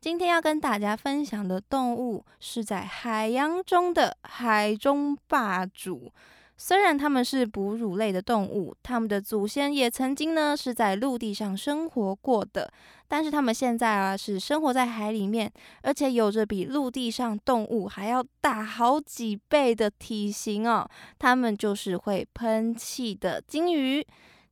今天要跟大家分享的动物是在海洋中的海中霸主。虽然它们是哺乳类的动物，它们的祖先也曾经呢是在陆地上生活过的，但是它们现在啊是生活在海里面，而且有着比陆地上动物还要大好几倍的体型哦。它们就是会喷气的鲸鱼。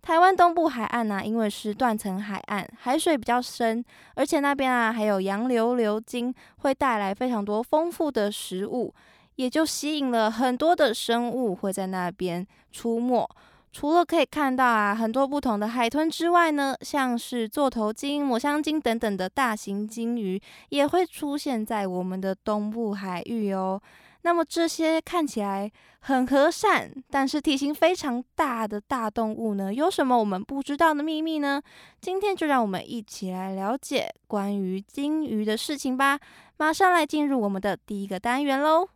台湾东部海岸呢，因为是断层海岸，海水比较深，而且那边啊还有洋流流经，会带来非常多丰富的食物，也就吸引了很多的生物会在那边出没。除了可以看到啊很多不同的海豚之外呢，像是座头鲸、抹香鲸等等的大型鲸鱼，也会出现在我们的东部海域哦。那么这些看起来很和善，但是体型非常大的大动物呢，有什么我们不知道的秘密呢？今天就让我们一起来了解关于鲸鱼的事情吧。马上来进入我们的第一个单元喽！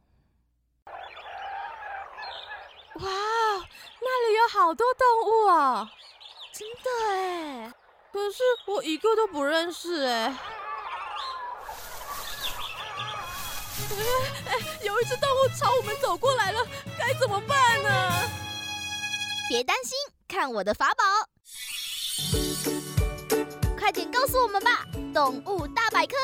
哇，那里有好多动物啊！真的哎，可是我一个都不认识哎。哎，有一只动物朝我们走过来了，该怎么办呢？别担心，看我的法宝！快点告诉我们吧，动物大百科。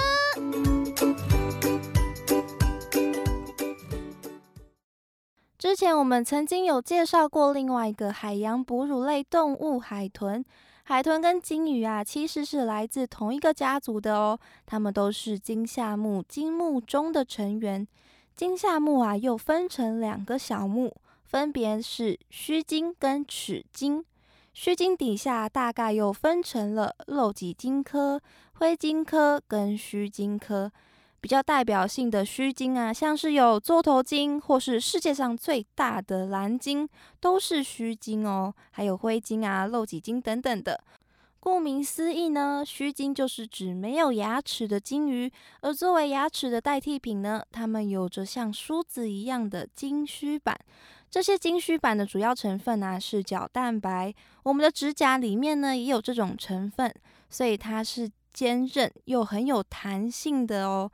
之前我们曾经有介绍过另外一个海洋哺乳类动物——海豚。海豚跟鲸鱼啊，其实是来自同一个家族的哦。它们都是鲸下目鲸目中的成员。鲸下目啊，又分成两个小目，分别是须鲸跟齿鲸。须鲸底下大概又分成了漏脊鲸科、灰鲸科跟须鲸科。比较代表性的须鲸啊，像是有座头鲸，或是世界上最大的蓝鲸，都是须鲸哦。还有灰鲸啊、漏脊鲸等等的。顾名思义呢，须鲸就是指没有牙齿的鲸鱼。而作为牙齿的代替品呢，它们有着像梳子一样的鲸须板。这些鲸须板的主要成分呢是角蛋白。我们的指甲里面呢也有这种成分，所以它是坚韧又很有弹性的哦。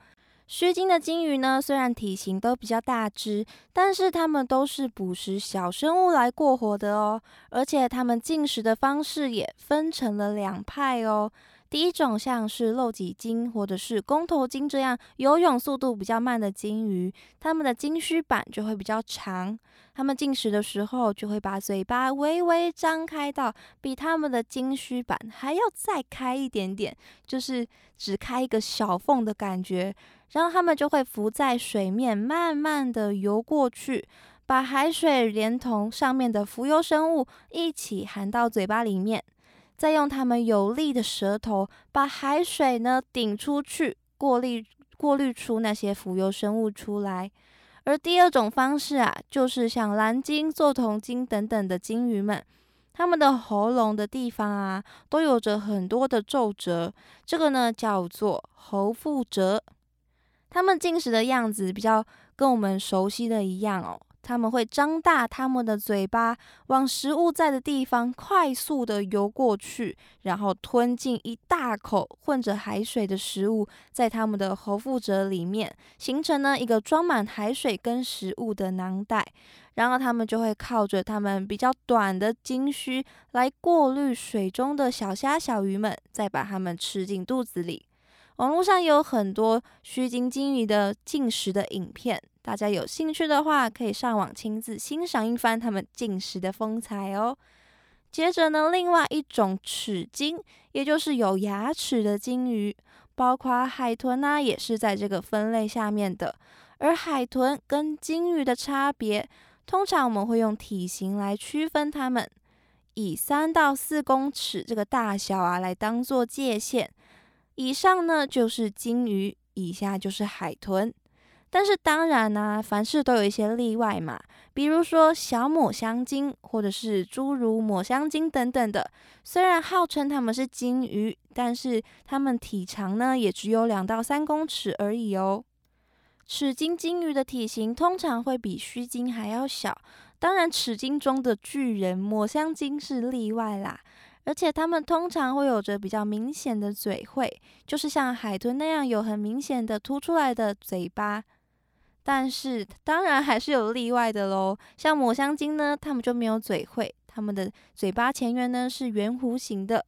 须鲸的鲸鱼呢，虽然体型都比较大只，但是它们都是捕食小生物来过活的哦。而且它们进食的方式也分成了两派哦。第一种像是漏脊鲸或者是公头鲸这样游泳速度比较慢的鲸鱼，它们的鲸须板就会比较长。它们进食的时候就会把嘴巴微微张开到比它们的鲸须板还要再开一点点，就是只开一个小缝的感觉。然后它们就会浮在水面，慢慢的游过去，把海水连同上面的浮游生物一起含到嘴巴里面。再用它们有力的舌头把海水呢顶出去，过滤过滤出那些浮游生物出来。而第二种方式啊，就是像蓝鲸、座头鲸等等的鲸鱼们，它们的喉咙的地方啊，都有着很多的皱褶，这个呢叫做喉腹褶。它们进食的样子比较跟我们熟悉的一样哦。他们会张大他们的嘴巴，往食物在的地方快速的游过去，然后吞进一大口混着海水的食物，在他们的喉腹褶里面，形成呢一个装满海水跟食物的囊袋。然后他们就会靠着他们比较短的鲸须来过滤水中的小虾、小鱼们，再把它们吃进肚子里。网络上有很多须鲸鲸鱼的进食的影片，大家有兴趣的话，可以上网亲自欣赏一番它们进食的风采哦。接着呢，另外一种齿鲸，也就是有牙齿的鲸鱼，包括海豚呢，也是在这个分类下面的。而海豚跟鲸鱼的差别，通常我们会用体型来区分它们，以三到四公尺这个大小啊来当做界限。以上呢就是鲸鱼，以下就是海豚。但是当然呢，凡事都有一些例外嘛，比如说小抹香鲸，或者是诸如抹香鲸等等的。虽然号称它们是鲸鱼，但是它们体长呢也只有两到三公尺而已哦。齿鲸鲸鱼的体型通常会比须鲸还要小，当然齿鲸中的巨人抹香鲸是例外啦。而且它们通常会有着比较明显的嘴喙，就是像海豚那样有很明显的凸出来的嘴巴。但是当然还是有例外的喽，像抹香鲸呢，它们就没有嘴喙，它们的嘴巴前缘呢是圆弧形的。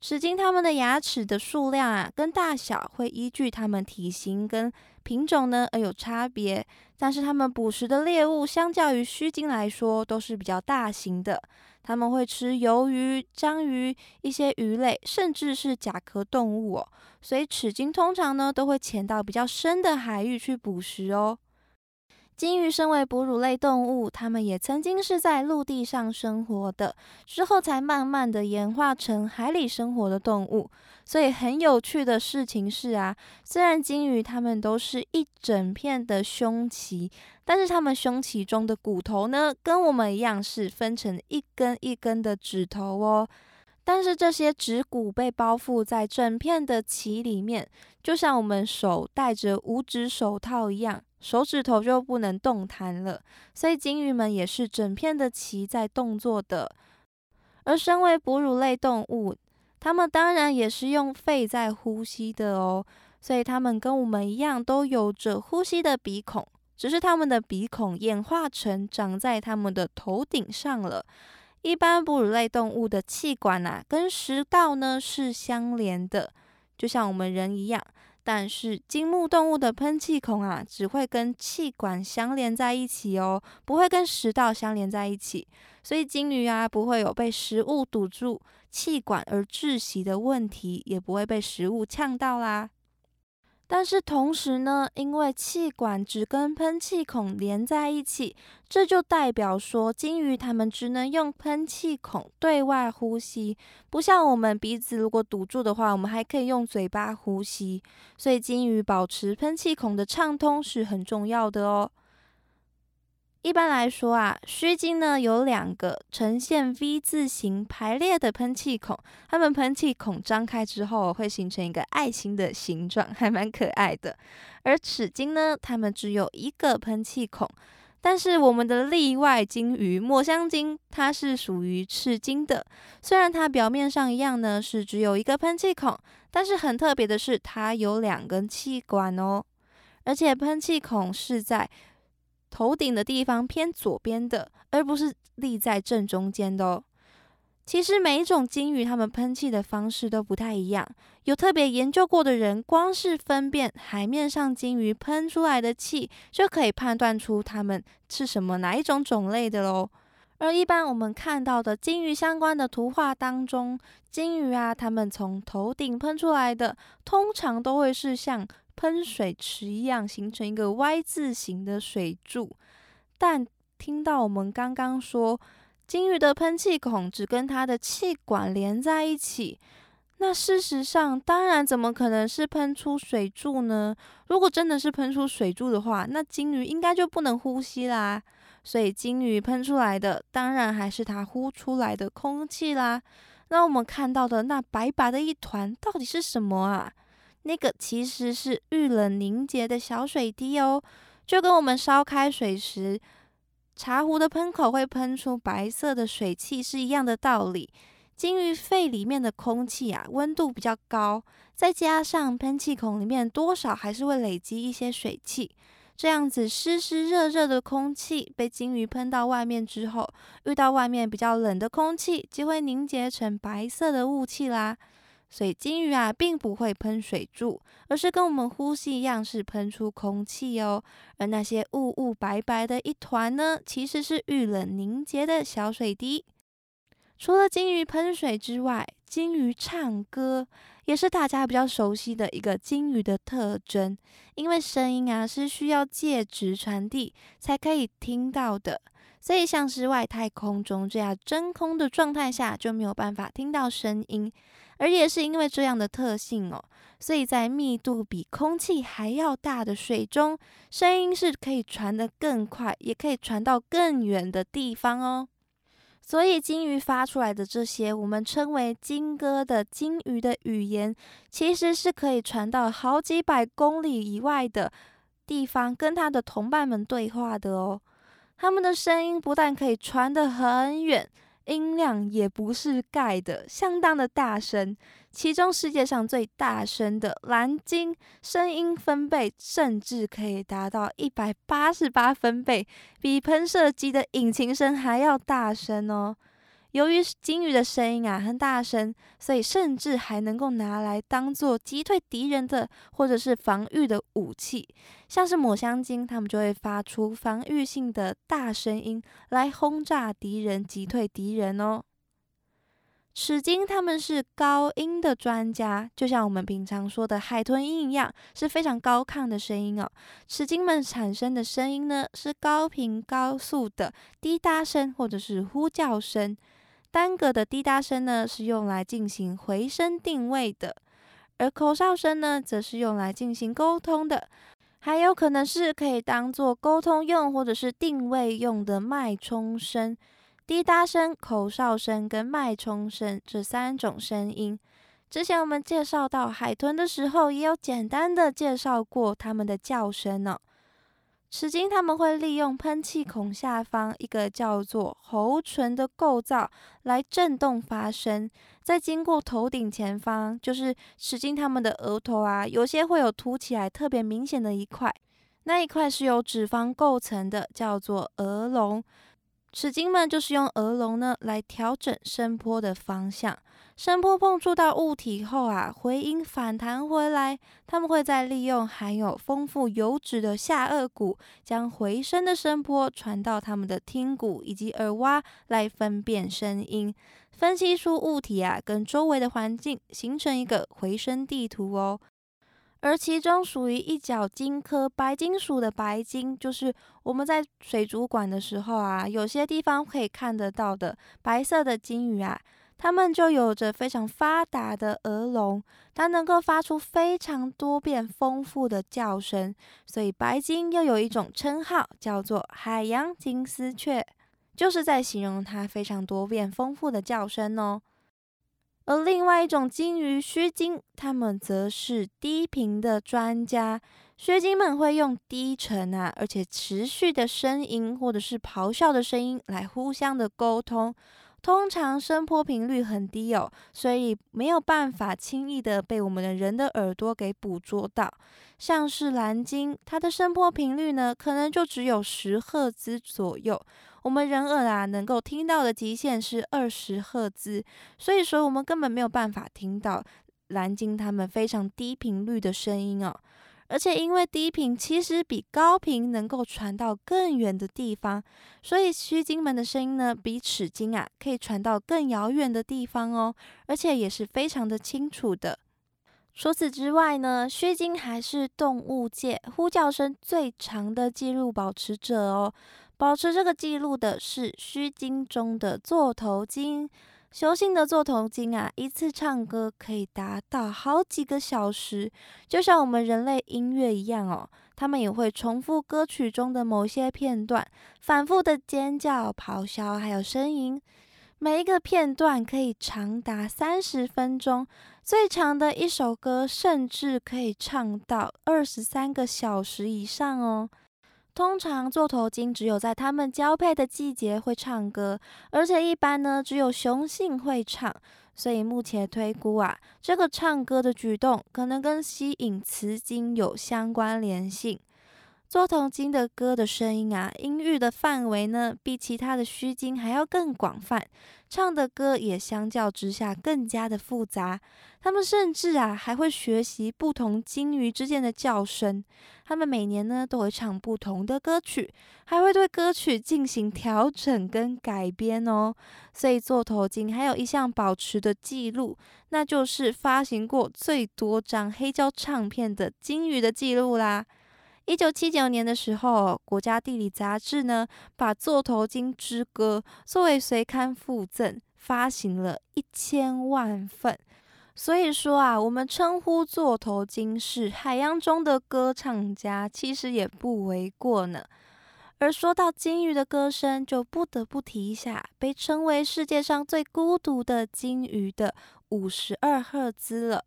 齿鲸它们的牙齿的数量啊跟大小会依据它们体型跟品种呢而有差别，但是它们捕食的猎物相较于须鲸来说都是比较大型的。他们会吃鱿鱼、章鱼、一些鱼类，甚至是甲壳动物哦。所以齿鲸通常呢都会潜到比较深的海域去捕食哦。鲸鱼身为哺乳类动物，它们也曾经是在陆地上生活的，之后才慢慢的演化成海里生活的动物。所以很有趣的事情是啊，虽然鲸鱼它们都是一整片的胸鳍，但是它们胸鳍中的骨头呢，跟我们一样是分成一根一根的指头哦。但是这些指骨被包覆在整片的鳍里面，就像我们手戴着五指手套一样。手指头就不能动弹了，所以鲸鱼们也是整片的鳍在动作的。而身为哺乳类动物，它们当然也是用肺在呼吸的哦，所以它们跟我们一样都有着呼吸的鼻孔，只是它们的鼻孔演化成长在它们的头顶上了。一般哺乳类动物的气管啊，跟食道呢是相连的，就像我们人一样。但是鲸目动物的喷气孔啊，只会跟气管相连在一起哦，不会跟食道相连在一起，所以鲸鱼啊不会有被食物堵住气管而窒息的问题，也不会被食物呛到啦。但是同时呢，因为气管只跟喷气孔连在一起，这就代表说鲸鱼它们只能用喷气孔对外呼吸，不像我们鼻子如果堵住的话，我们还可以用嘴巴呼吸。所以鲸鱼保持喷气孔的畅通是很重要的哦。一般来说啊，须鲸呢有两个呈现 V 字形排列的喷气孔，它们喷气孔张开之后会形成一个爱心的形状，还蛮可爱的。而齿鲸呢，它们只有一个喷气孔，但是我们的例外鲸鱼墨香鲸，它是属于齿鲸的。虽然它表面上一样呢是只有一个喷气孔，但是很特别的是它有两根气管哦，而且喷气孔是在。头顶的地方偏左边的，而不是立在正中间的哦。其实每一种鲸鱼，它们喷气的方式都不太一样。有特别研究过的人，光是分辨海面上鲸鱼喷出来的气，就可以判断出它们是什么哪一种种类的喽。而一般我们看到的鲸鱼相关的图画当中，鲸鱼啊，它们从头顶喷出来的，通常都会是像。喷水池一样形成一个 Y 字形的水柱，但听到我们刚刚说鲸鱼的喷气孔只跟它的气管连在一起，那事实上当然怎么可能是喷出水柱呢？如果真的是喷出水柱的话，那鲸鱼应该就不能呼吸啦。所以鲸鱼喷出来的当然还是它呼出来的空气啦。那我们看到的那白白的一团到底是什么啊？那个其实是遇冷凝结的小水滴哦，就跟我们烧开水时，茶壶的喷口会喷出白色的水汽是一样的道理。鲸鱼肺里面的空气啊，温度比较高，再加上喷气孔里面多少还是会累积一些水汽，这样子湿湿热热的空气被鲸鱼喷到外面之后，遇到外面比较冷的空气，就会凝结成白色的雾气啦。所以金鱼啊并不会喷水柱，而是跟我们呼吸一样是喷出空气哦。而那些雾雾白白的一团呢，其实是遇冷凝结的小水滴。除了金鱼喷水之外，金鱼唱歌也是大家比较熟悉的一个金鱼的特征，因为声音啊是需要介质传递才可以听到的。所以，像是外太空中这样真空的状态下，就没有办法听到声音。而也是因为这样的特性哦，所以在密度比空气还要大的水中，声音是可以传得更快，也可以传到更远的地方哦。所以，金鱼发出来的这些我们称为金歌的金鱼的语言，其实是可以传到好几百公里以外的地方，跟它的同伴们对话的哦。它们的声音不但可以传得很远，音量也不是盖的，相当的大声。其中世界上最大声的蓝鲸，声音分贝甚至可以达到一百八十八分贝，比喷射机的引擎声还要大声哦。由于鲸鱼的声音啊很大声，所以甚至还能够拿来当做击退敌人的或者是防御的武器。像是抹香鲸，它们就会发出防御性的大声音来轰炸敌人，击退敌人哦。齿鲸它们是高音的专家，就像我们平常说的海豚音一样，是非常高亢的声音哦。齿鲸们产生的声音呢，是高频高速的滴答声或者是呼叫声。单个的滴答声呢，是用来进行回声定位的；而口哨声呢，则是用来进行沟通的，还有可能是可以当做沟通用或者是定位用的脉冲声。滴答声、口哨声跟脉冲声这三种声音，之前我们介绍到海豚的时候，也有简单的介绍过它们的叫声呢。齿鲸他们会利用喷气孔下方一个叫做喉唇的构造来震动发声，再经过头顶前方，就是齿鲸它们的额头啊，有些会有凸起来特别明显的一块，那一块是由脂肪构成的，叫做额隆。齿鲸们就是用额隆呢来调整声波的方向。声波碰触到物体后啊，回音反弹回来，他们会再利用含有丰富油脂的下颚骨，将回声的声波传到他们的听骨以及耳挖来分辨声音，分析出物体啊跟周围的环境，形成一个回声地图哦。而其中属于一角金科白金属的白金，就是我们在水族馆的时候啊，有些地方可以看得到的白色的金鱼啊。它们就有着非常发达的耳聋，它能够发出非常多变丰富的叫声，所以白鲸又有一种称号叫做海洋金丝雀，就是在形容它非常多变丰富的叫声哦。而另外一种鲸鱼须鲸，它们则是低频的专家，须鲸们会用低沉啊，而且持续的声音或者是咆哮的声音来互相的沟通。通常声波频率很低哦，所以没有办法轻易的被我们的人的耳朵给捕捉到。像是蓝鲸，它的声波频率呢，可能就只有十赫兹左右。我们人耳啊，能够听到的极限是二十赫兹，所以说我们根本没有办法听到蓝鲸它们非常低频率的声音哦。而且因为低频其实比高频能够传到更远的地方，所以须鲸们的声音呢，比齿鲸啊可以传到更遥远的地方哦，而且也是非常的清楚的。除此之外呢，须鲸还是动物界呼叫声最长的记录保持者哦。保持这个记录的是须鲸中的座头鲸。雄性的座头鲸啊，一次唱歌可以达到好几个小时，就像我们人类音乐一样哦。它们也会重复歌曲中的某些片段，反复的尖叫、咆哮，还有呻吟。每一个片段可以长达三十分钟，最长的一首歌甚至可以唱到二十三个小时以上哦。通常座头鲸只有在它们交配的季节会唱歌，而且一般呢只有雄性会唱，所以目前推估啊，这个唱歌的举动可能跟吸引雌鲸有相关联性。座头鲸的歌的声音啊，音域的范围呢，比其他的须鲸还要更广泛，唱的歌也相较之下更加的复杂。他们甚至啊，还会学习不同鲸鱼之间的叫声。他们每年呢，都会唱不同的歌曲，还会对歌曲进行调整跟改编哦。所以座头鲸还有一项保持的记录，那就是发行过最多张黑胶唱片的鲸鱼的记录啦。一九七九年的时候，国家地理杂志呢，把《座头鲸之歌》作为随刊附赠，发行了一千万份。所以说啊，我们称呼座头鲸是海洋中的歌唱家，其实也不为过呢。而说到鲸鱼的歌声，就不得不提一下被称为世界上最孤独的鲸鱼的五十二赫兹了。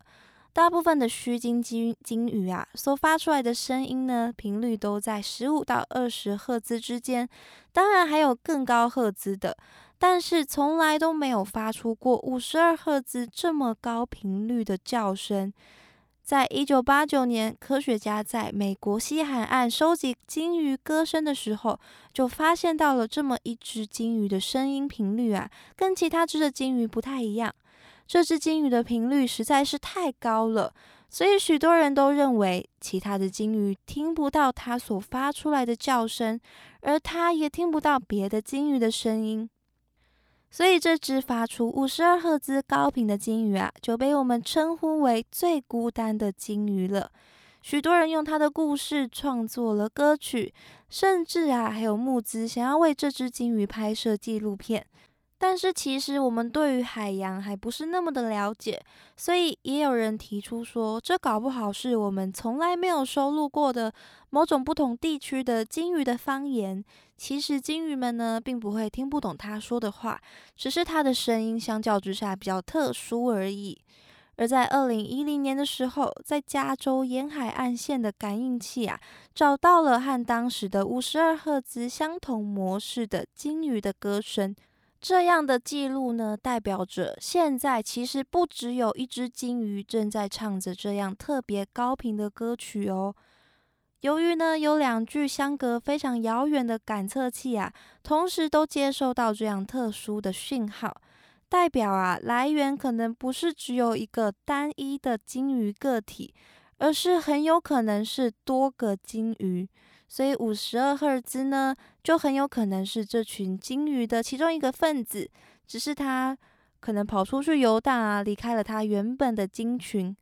大部分的须鲸鲸鲸鱼啊，所发出来的声音呢，频率都在十五到二十赫兹之间。当然还有更高赫兹的，但是从来都没有发出过五十二赫兹这么高频率的叫声。在一九八九年，科学家在美国西海岸收集鲸鱼歌声的时候，就发现到了这么一只鲸鱼的声音频率啊，跟其他只的鲸鱼不太一样。这只鲸鱼的频率实在是太高了，所以许多人都认为其他的鲸鱼听不到它所发出来的叫声，而它也听不到别的鲸鱼的声音。所以这只发出五十二赫兹高频的鲸鱼啊，就被我们称呼为最孤单的鲸鱼了。许多人用它的故事创作了歌曲，甚至啊还有募资想要为这只鲸鱼拍摄纪录片。但是其实我们对于海洋还不是那么的了解，所以也有人提出说，这搞不好是我们从来没有收录过的某种不同地区的鲸鱼的方言。其实鲸鱼们呢，并不会听不懂他说的话，只是他的声音相较之下比较特殊而已。而在二零一零年的时候，在加州沿海岸线的感应器啊，找到了和当时的五十二赫兹相同模式的鲸鱼的歌声。这样的记录呢，代表着现在其实不只有一只鲸鱼正在唱着这样特别高频的歌曲哦。由于呢有两具相隔非常遥远的感测器啊，同时都接收到这样特殊的讯号，代表啊来源可能不是只有一个单一的鲸鱼个体，而是很有可能是多个鲸鱼。所以五十二赫兹呢，就很有可能是这群鲸鱼的其中一个分子，只是它可能跑出去游荡啊，离开了它原本的鲸群。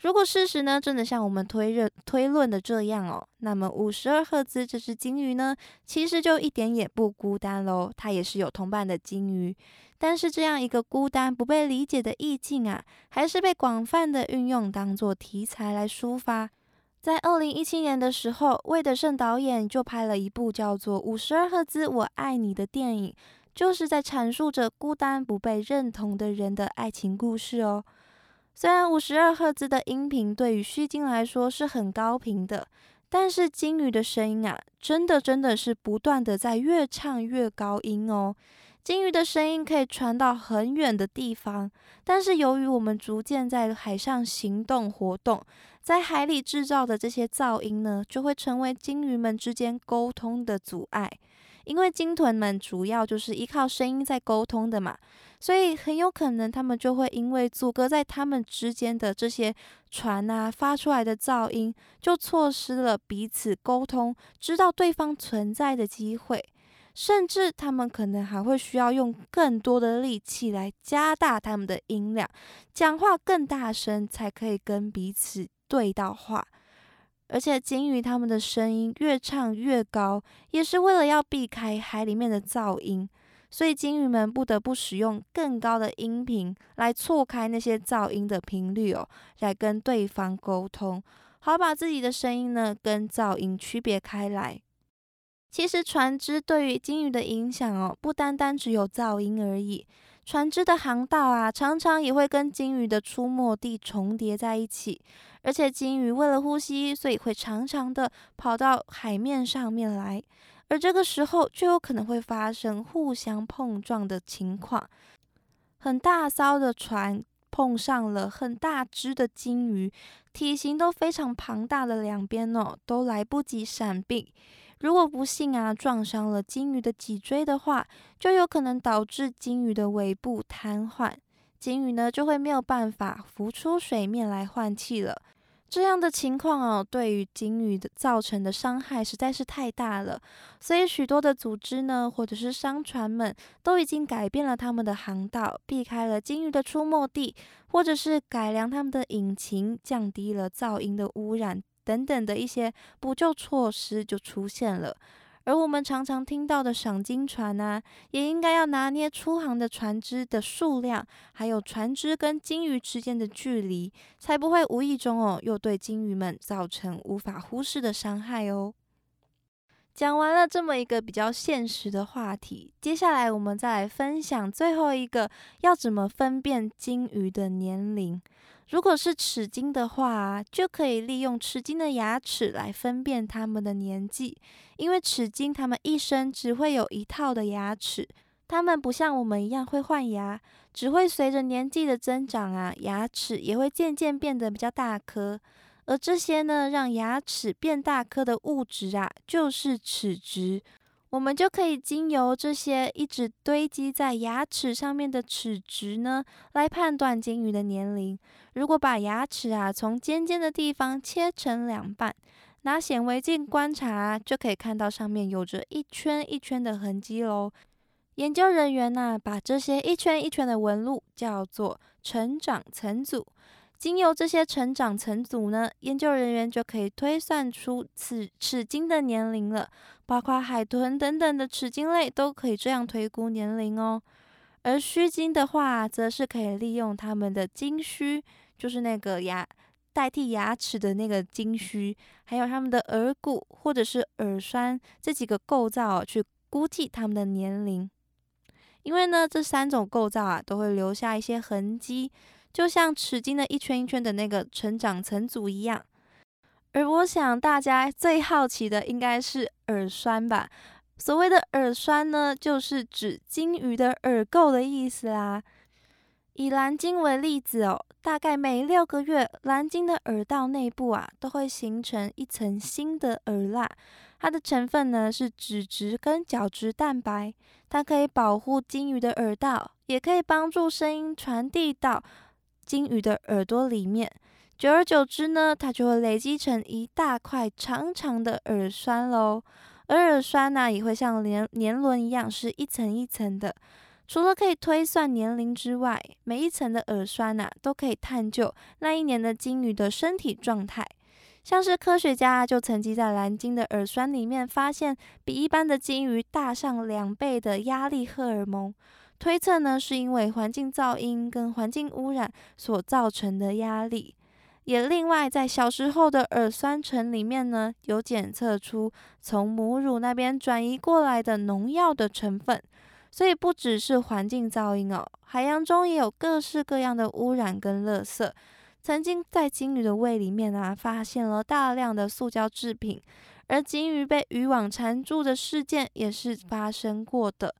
如果事实呢，真的像我们推认推论的这样哦，那么五十二赫兹这只鲸鱼呢，其实就一点也不孤单喽，它也是有同伴的鲸鱼。但是这样一个孤单不被理解的意境啊，还是被广泛的运用当做题材来抒发。在二零一七年的时候，魏德胜导演就拍了一部叫做《五十二赫兹我爱你》的电影，就是在阐述着孤单不被认同的人的爱情故事哦。虽然五十二赫兹的音频对于虚鲸来说是很高频的，但是鲸鱼的声音啊，真的真的是不断的在越唱越高音哦。鲸鱼的声音可以传到很远的地方，但是由于我们逐渐在海上行动活动，在海里制造的这些噪音呢，就会成为鲸鱼们之间沟通的阻碍。因为鲸豚们主要就是依靠声音在沟通的嘛，所以很有可能它们就会因为阻隔在它们之间的这些船啊发出来的噪音，就错失了彼此沟通、知道对方存在的机会。甚至他们可能还会需要用更多的力气来加大他们的音量，讲话更大声，才可以跟彼此对到话。而且鲸鱼它们的声音越唱越高，也是为了要避开海里面的噪音，所以鲸鱼们不得不使用更高的音频来错开那些噪音的频率哦，来跟对方沟通，好把自己的声音呢跟噪音区别开来。其实船只对于鲸鱼的影响哦，不单单只有噪音而已。船只的航道啊，常常也会跟鲸鱼的出没地重叠在一起。而且鲸鱼为了呼吸，所以会常常的跑到海面上面来。而这个时候，就有可能会发生互相碰撞的情况。很大艘的船。碰上了很大只的鲸鱼，体型都非常庞大的两边哦，都来不及闪避。如果不幸啊撞伤了鲸鱼的脊椎的话，就有可能导致鲸鱼的尾部瘫痪，鲸鱼呢就会没有办法浮出水面来换气了。这样的情况哦，对于鲸鱼的造成的伤害实在是太大了，所以许多的组织呢，或者是商船们，都已经改变了他们的航道，避开了鲸鱼的出没地，或者是改良他们的引擎，降低了噪音的污染等等的一些补救措施就出现了。而我们常常听到的赏金船呢，也应该要拿捏出航的船只的数量，还有船只跟鲸鱼之间的距离，才不会无意中哦又对鲸鱼们造成无法忽视的伤害哦。讲完了这么一个比较现实的话题，接下来我们再来分享最后一个要怎么分辨鲸鱼的年龄。如果是齿鲸的话，就可以利用齿鲸的牙齿来分辨它们的年纪。因为齿鲸它们一生只会有一套的牙齿，它们不像我们一样会换牙，只会随着年纪的增长啊，牙齿也会渐渐变得比较大颗。而这些呢，让牙齿变大颗的物质啊，就是齿质。我们就可以经由这些一直堆积在牙齿上面的齿质呢，来判断鲸鱼的年龄。如果把牙齿啊从尖尖的地方切成两半，拿显微镜观察，就可以看到上面有着一圈一圈的痕迹喽。研究人员呢，把这些一圈一圈的纹路叫做成长层组。经由这些成长层组呢，研究人员就可以推算出此齿鲸的年龄了。包括海豚等等的齿鲸类都可以这样推估年龄哦。而须鲸的话，则是可以利用它们的鲸须，就是那个牙代替牙齿的那个鲸须，还有它们的耳骨或者是耳栓这几个构造去估计它们的年龄。因为呢，这三种构造啊，都会留下一些痕迹。就像齿鲸的一圈一圈的那个成长层组一样，而我想大家最好奇的应该是耳栓吧？所谓的耳栓呢，就是指鲸鱼的耳垢的意思啦。以蓝鲸为例子哦，大概每六个月，蓝鲸的耳道内部啊都会形成一层新的耳蜡，它的成分呢是脂质跟角质蛋白，它可以保护鲸鱼的耳道，也可以帮助声音传递到。鲸鱼的耳朵里面，久而久之呢，它就会累积成一大块长长的耳栓喽。而耳栓呢，也会像年年轮一样，是一层一层的。除了可以推算年龄之外，每一层的耳栓呐，都可以探究那一年的鲸鱼的身体状态。像是科学家就曾经在蓝鲸的耳栓里面发现，比一般的鲸鱼大上两倍的压力荷尔蒙。推测呢，是因为环境噪音跟环境污染所造成的压力。也另外在小时候的耳酸层里面呢，有检测出从母乳那边转移过来的农药的成分。所以不只是环境噪音哦，海洋中也有各式各样的污染跟垃圾。曾经在鲸鱼的胃里面啊，发现了大量的塑胶制品，而鲸鱼被渔网缠住的事件也是发生过的。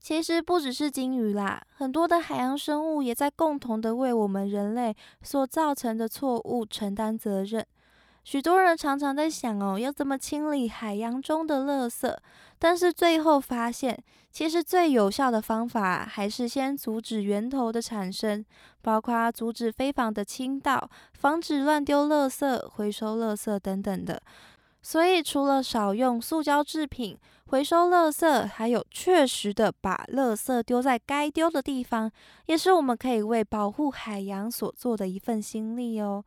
其实不只是鲸鱼啦，很多的海洋生物也在共同的为我们人类所造成的错误承担责任。许多人常常在想哦，要怎么清理海洋中的垃圾？但是最后发现，其实最有效的方法还是先阻止源头的产生，包括阻止非法的倾倒、防止乱丢垃圾、回收垃圾等等的。所以，除了少用塑胶制品、回收垃圾，还有确实的把垃圾丢在该丢的地方，也是我们可以为保护海洋所做的一份心力哦。